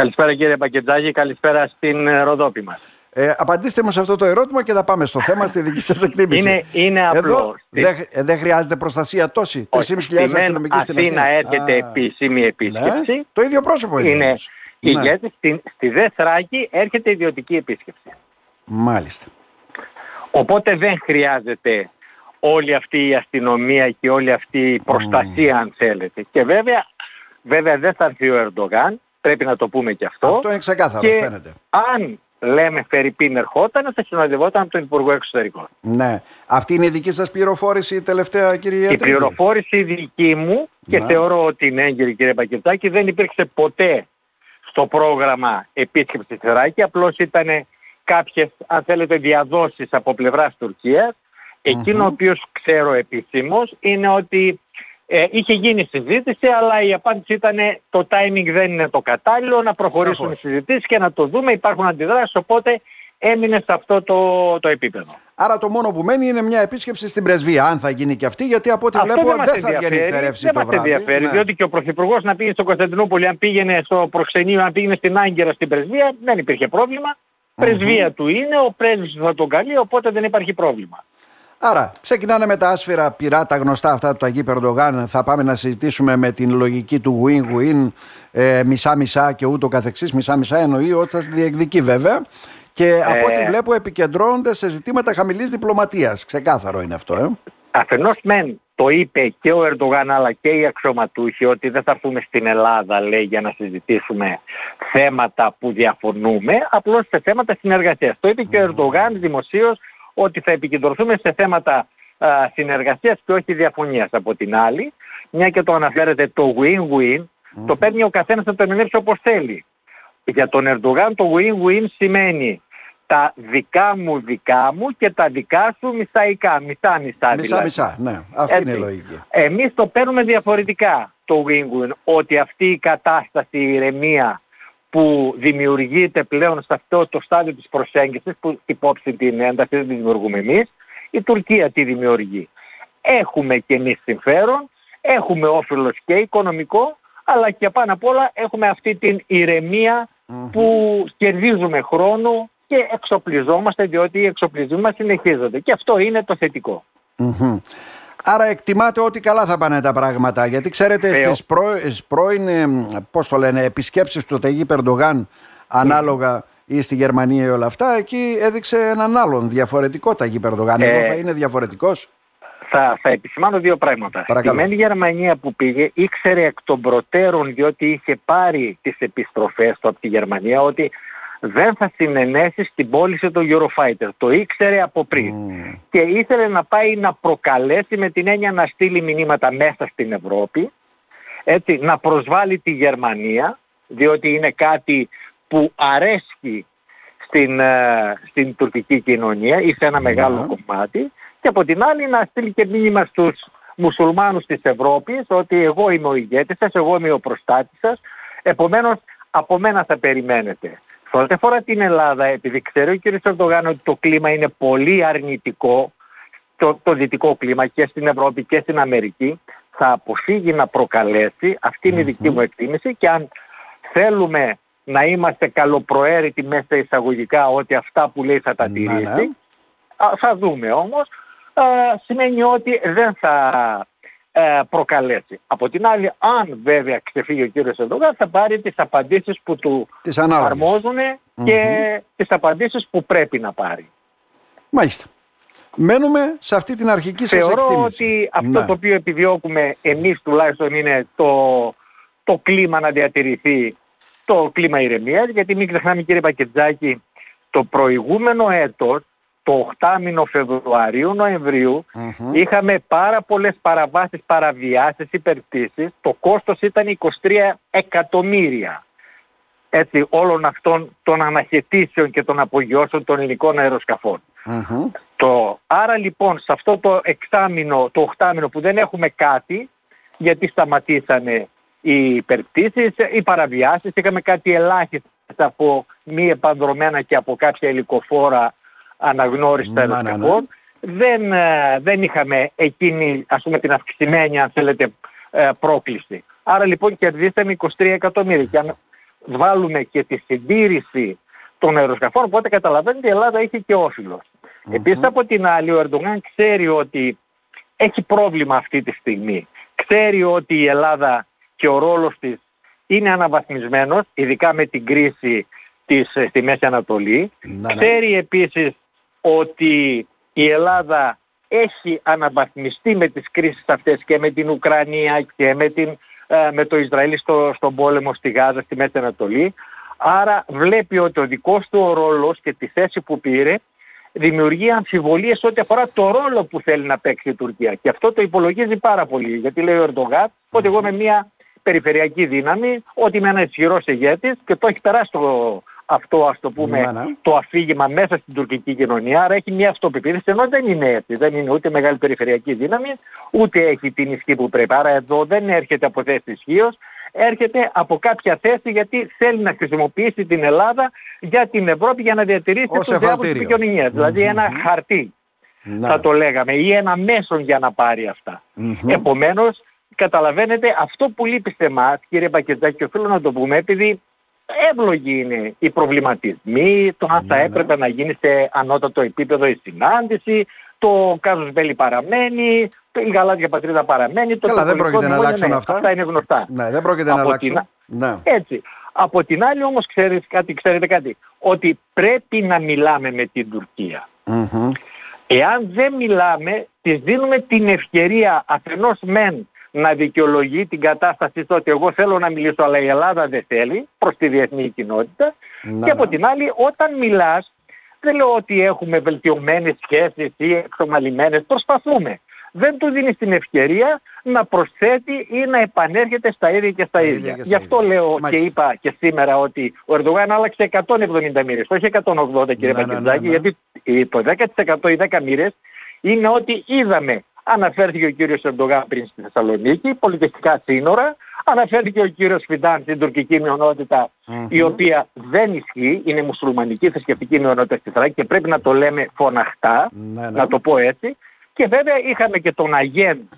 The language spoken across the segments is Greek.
Καλησπέρα κύριε Πακετζάκη, καλησπέρα στην ε, Ροδόπη μας. Ε, απαντήστε μου σε αυτό το ερώτημα και θα πάμε στο θέμα στη δική σας εκτίμηση. Είναι, είναι απλό. δεν δε χρειάζεται προστασία τόση. 3.500 αστυνομικοί στην Αθήνα. έρχεται Α, επίσημη επίσκεψη. Ναι. Το ίδιο πρόσωπο είναι. είναι ναι. στη, στη Δε Θράκη έρχεται ιδιωτική επίσκεψη. Μάλιστα. Οπότε δεν χρειάζεται όλη αυτή η αστυνομία και όλη αυτή η προστασία mm. αν θέλετε. Και βέβαια, βέβαια δεν θα έρθει ο Ερντογάν, πρέπει να το πούμε και αυτό. Αυτό είναι ξεκάθαρο και φαίνεται. Αν λέμε Φερρυπίν ερχόταν, θα συνοδευόταν από τον Υπουργό Εξωτερικών. Ναι. Αυτή είναι η δική σας πληροφόρηση η τελευταία κύριε Η πληροφόρηση δική μου και ναι. θεωρώ ότι είναι έγκυρη κύριε Πακετάκη δεν υπήρξε ποτέ στο πρόγραμμα επίσκεψης Θεράκη, απλώς ήταν κάποιες αν θέλετε διαδόσεις από πλευράς Τουρκίας. Εκείνο ο οποίος ξέρω επισήμως είναι ότι ε, είχε γίνει συζήτηση, αλλά η απάντηση ήταν το timing δεν είναι το κατάλληλο, να προχωρήσουν οι συζητήσεις και να το δούμε, υπάρχουν αντιδράσεις, οπότε έμεινε σε αυτό το, το επίπεδο. Άρα το μόνο που μένει είναι μια επίσκεψη στην πρεσβεία, αν θα γίνει και αυτή, γιατί από ό,τι βλέπω δεν, δεν θα γεννητερεύσει το βράδυ. Δεν μας ενδιαφέρει, ναι. διότι και ο Πρωθυπουργός να πήγε στο Κωνσταντινούπολη, αν πήγαινε στο προξενείο, αν πήγαινε στην Άγκυρα στην πρεσβεία, δεν υπήρχε πρόβλημα. Πρεσβεία του είναι, ο πρέσβης θα τον καλεί, οπότε δεν υπάρχει πρόβλημα. Άρα, ξεκινάνε με τα άσφυρα πειρά, τα γνωστά αυτά του Αγίου Περντογάν. Θα πάμε να συζητήσουμε με την λογική του win-win, ε, μισά-μισά και ούτω καθεξής. Μισά-μισά εννοεί ότι θα διεκδικεί βέβαια. Και από ό,τι ε. βλέπω επικεντρώνονται σε ζητήματα χαμηλής διπλωματίας. Ξεκάθαρο είναι αυτό. Ε. Αφενός μεν το είπε και ο Ερντογάν αλλά και οι αξιωματούχοι ότι δεν θα έρθουμε στην Ελλάδα λέει για να συζητήσουμε θέματα που διαφωνούμε, απλώς σε θέματα συνεργασίας. Το είπε και ο Ερντογάν δημοσίως ότι θα επικεντρωθούμε σε θέματα α, συνεργασίας και όχι διαφωνίας από την άλλη. Μια και το αναφέρεται το win-win, το παίρνει ο καθένας να το ερμηνεύσει όπως θέλει. Για τον Ερντογάν το win-win σημαίνει τα δικά μου δικά μου και τα δικά σου μισάικα, μισά-μισά δηλαδή. Μισά-μισά, ναι. Αυτή Έτσι. είναι η λογική. Εμείς το παίρνουμε διαφορετικά το win-win, ότι αυτή η κατάσταση, η ηρεμία που δημιουργείται πλέον σε αυτό το στάδιο της προσέγγισης που υπόψη την ένταση δεν τη δημιουργούμε εμείς, η Τουρκία τι δημιουργεί. Έχουμε και εμείς συμφέρον, έχουμε όφελος και οικονομικό, αλλά και πάνω απ' όλα έχουμε αυτή την ηρεμια που κερδίζουμε χρόνο και εξοπλιζόμαστε διότι οι εξοπλισμοί μας συνεχίζονται. Και αυτό είναι το θετικο Άρα εκτιμάτε ότι καλά θα πάνε τα πράγματα. Γιατί ξέρετε Φέω. στις πρώην, ε, πώς το λένε, επισκέψεις του Ταγί Περντογάν ανάλογα ή στη Γερμανία ή όλα αυτά, εκεί έδειξε έναν άλλον διαφορετικό Ταγί Περντογάν. Εδώ ε, θα είναι διαφορετικός. Θα, θα επισημάνω δύο πράγματα. Παρακαλώ. Η Γερμανία που πήγε ήξερε εκ των προτέρων διότι είχε πάρει τις επιστροφές του από τη Γερμανία ότι δεν θα συνενέσει στην πώληση του Eurofighter. Το ήξερε από πριν. Και ήθελε να πάει να προκαλέσει με την έννοια να στείλει μηνύματα μέσα στην Ευρώπη, έτσι, να προσβάλλει τη Γερμανία, διότι είναι κάτι που αρέσκει στην, ε, στην τουρκική κοινωνία ή σε ένα μεγάλο κομμάτι και από την άλλη να στείλει και μήνυμα στους μουσουλμάνους της Ευρώπης ότι εγώ είμαι ο ηγέτης σας, εγώ είμαι ο προστάτης σας, επομένως από μένα θα περιμένετε. Σε ό,τι αφορά την Ελλάδα, επειδή ξέρω ο κ. Ερντογάν ότι το κλίμα είναι πολύ αρνητικό, το, το δυτικό κλίμα και στην Ευρώπη και στην Αμερική, θα αποφύγει να προκαλέσει, αυτή είναι η δική μου εκτίμηση και αν θέλουμε να είμαστε καλοπροαίρετοι μέσα εισαγωγικά ότι αυτά που λέει θα τα ναι, τηρήσει, ναι. θα δούμε όμως, α, σημαίνει ότι δεν θα ε, προκαλέσει. Από την άλλη, αν βέβαια ξεφύγει ο κύριος Ερντογάν, θα πάρει τις απαντήσεις που του αρμόζουν και mm-hmm. τις απαντήσεις που πρέπει να πάρει. Μάλιστα. Μένουμε σε αυτή την αρχική σας Θεωρώ εκτίμηση. ότι αυτό ναι. το οποίο επιδιώκουμε εμείς τουλάχιστον είναι το, το κλίμα να διατηρηθεί, το κλίμα ηρεμίας, γιατί μην ξεχνάμε κύριε Πακετζάκη, το προηγούμενο έτος το 8 μήνο Φεβρουαρίου-Νοεμβρίου είχαμε πάρα πολλές παραβάσεις, παραβιάσεις, υπερπτήσεις. Το κόστος ήταν 23 εκατομμύρια. Έτσι, όλων αυτών των αναχαιτήσεων και των απογειώσεων των ελληνικών Το, άρα λοιπόν σε αυτό το εξάμηνο, το οχτάμηνο που δεν έχουμε κάτι, γιατί σταματήσανε οι υπερπτήσεις, οι παραβιάσεις, είχαμε κάτι ελάχιστο από μη επανδρομένα και από κάποια υλικοφόρα αναγνώριστα αεροσκαφών. Δεν, ε, δεν είχαμε εκείνη ας πούμε την αυξημένη αν θέλετε ε, πρόκληση. Άρα λοιπόν κερδίσαμε 23 εκατομμύρια. Και αν βάλουμε και τη συντήρηση των αεροσκαφών, οπότε καταλαβαίνετε η Ελλάδα είχε και όφιλος. Mm-hmm. Επίσης από την άλλη ο Ερντογάν ξέρει ότι έχει πρόβλημα αυτή τη στιγμή. Ξέρει ότι η Ελλάδα και ο ρόλος της είναι αναβαθμισμένος, ειδικά με την κρίση της, ε, στη Μέση Ανατολή. Ναι, ναι. Ξέρει επίσης ότι η Ελλάδα έχει αναβαθμιστεί με τις κρίσεις αυτές και με την Ουκρανία και με, την, ε, με το Ισραήλ στο, στον πόλεμο στη Γάζα, στη Μέση Ανατολή. Άρα βλέπει ότι ο δικός του ο ρόλος και τη θέση που πήρε δημιουργεί αμφιβολίες ό,τι αφορά το ρόλο που θέλει να παίξει η Τουρκία. Και αυτό το υπολογίζει πάρα πολύ. Γιατί λέει ο Ερντογάν ότι εγώ είμαι μια περιφερειακή δύναμη, ότι είμαι ένας ισχυρός ηγέτης και το έχει περάσει το, αυτό ας το πούμε ναι, ναι. το αφήγημα μέσα στην τουρκική κοινωνία, άρα έχει μια αυτοπεποίθηση ενώ δεν είναι έτσι, δεν είναι ούτε μεγάλη περιφερειακή δύναμη, ούτε έχει την ισχύ που πρέπει. Άρα εδώ δεν έρχεται από θέση ισχύως, έρχεται από κάποια θέση γιατί θέλει να χρησιμοποιήσει την Ελλάδα για την Ευρώπη για να διατηρήσει το διάβολο της επικοινωνίας. Δηλαδή ένα χαρτί να. θα το λέγαμε ή ένα μέσο για να πάρει αυτά. Επομένως καταλαβαίνετε αυτό που λείπει σε εμάς κύριε Μπακετζάκη και οφείλω να το πούμε επειδή εύλογοι είναι οι προβληματισμοί, το αν θα ναι, ναι. έπρεπε να γίνει σε ανώτατο επίπεδο η συνάντηση, το Κάζος Μπέλη παραμένει, το η Γαλάζια Πατρίδα παραμένει. Το Καλά, δεν πρόκειται να αλλάξουν ναι, αυτά. Αυτά είναι γνωστά. Ναι, δεν πρόκειται να αλλάξουν. Την... Ναι. Έτσι. Από την άλλη όμως ξέρεις κάτι, ξέρετε κάτι, ότι πρέπει να μιλάμε με την τουρκια Εάν δεν μιλάμε, της δίνουμε την ευκαιρία αφενός μεν να δικαιολογεί την κατάσταση στο ότι εγώ θέλω να μιλήσω αλλά η Ελλάδα δεν θέλει προς τη διεθνή κοινότητα. Και από την άλλη όταν μιλάς δεν λέω ότι έχουμε βελτιωμένες σχέσεις ή εξομαλυμένες, προσπαθούμε. Δεν του δίνεις την ευκαιρία να προσθέτει ή να επανέρχεται στα ίδια και στα ίδια. Γι' αυτό λέω και είπα και σήμερα ότι ο Ερντογάν άλλαξε 170 μοίρες, όχι 180 κύριε ναι, ναι, ναι, ναι, γιατί το 10% ή 10 μοίρες είναι ότι είδαμε Αναφέρθηκε ο κύριος Ερντογάν πριν στη Θεσσαλονίκη, πολιτιστικά σύνορα. Αναφέρθηκε ο κύριος Φιντάν στην τουρκική η οποία δεν ισχύει, είναι μουσουλμανική θρησκευτική μειονότητα στη Θράκη και πρέπει να το λέμε φωναχτά, ναι, ναι. να το πω έτσι. Και βέβαια είχαμε και τον Αγέν,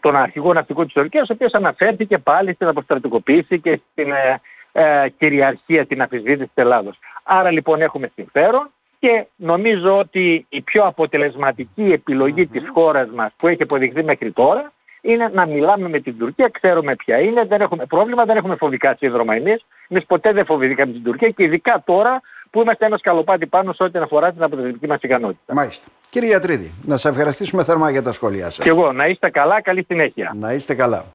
τον αρχηγό ναυτικού της Τουρκίας, ο οποίος αναφέρθηκε πάλι στην αποστρατικοποίηση και στην ε, ε, κυριαρχία, την αφισβήτηση της Ελλάδος. Άρα λοιπόν έχουμε συμφέρον και νομίζω ότι η πιο αποτελεσματική επιλογή της χώρας μας που έχει αποδειχθεί μέχρι τώρα είναι να μιλάμε με την Τουρκία, ξέρουμε ποια είναι, δεν έχουμε πρόβλημα, δεν έχουμε φοβικά σύνδρομα εμείς. Εμείς ποτέ δεν φοβηθήκαμε την Τουρκία και ειδικά τώρα που είμαστε ένα σκαλοπάτι πάνω σε ό,τι αφορά την αποτελεσματική μας ικανότητα. Μάλιστα. Κύριε Ιατρίδη, να σας ευχαριστήσουμε θερμά για τα σχόλιά σας. Και εγώ, να είστε καλά, καλή συνέχεια. Να είστε καλά.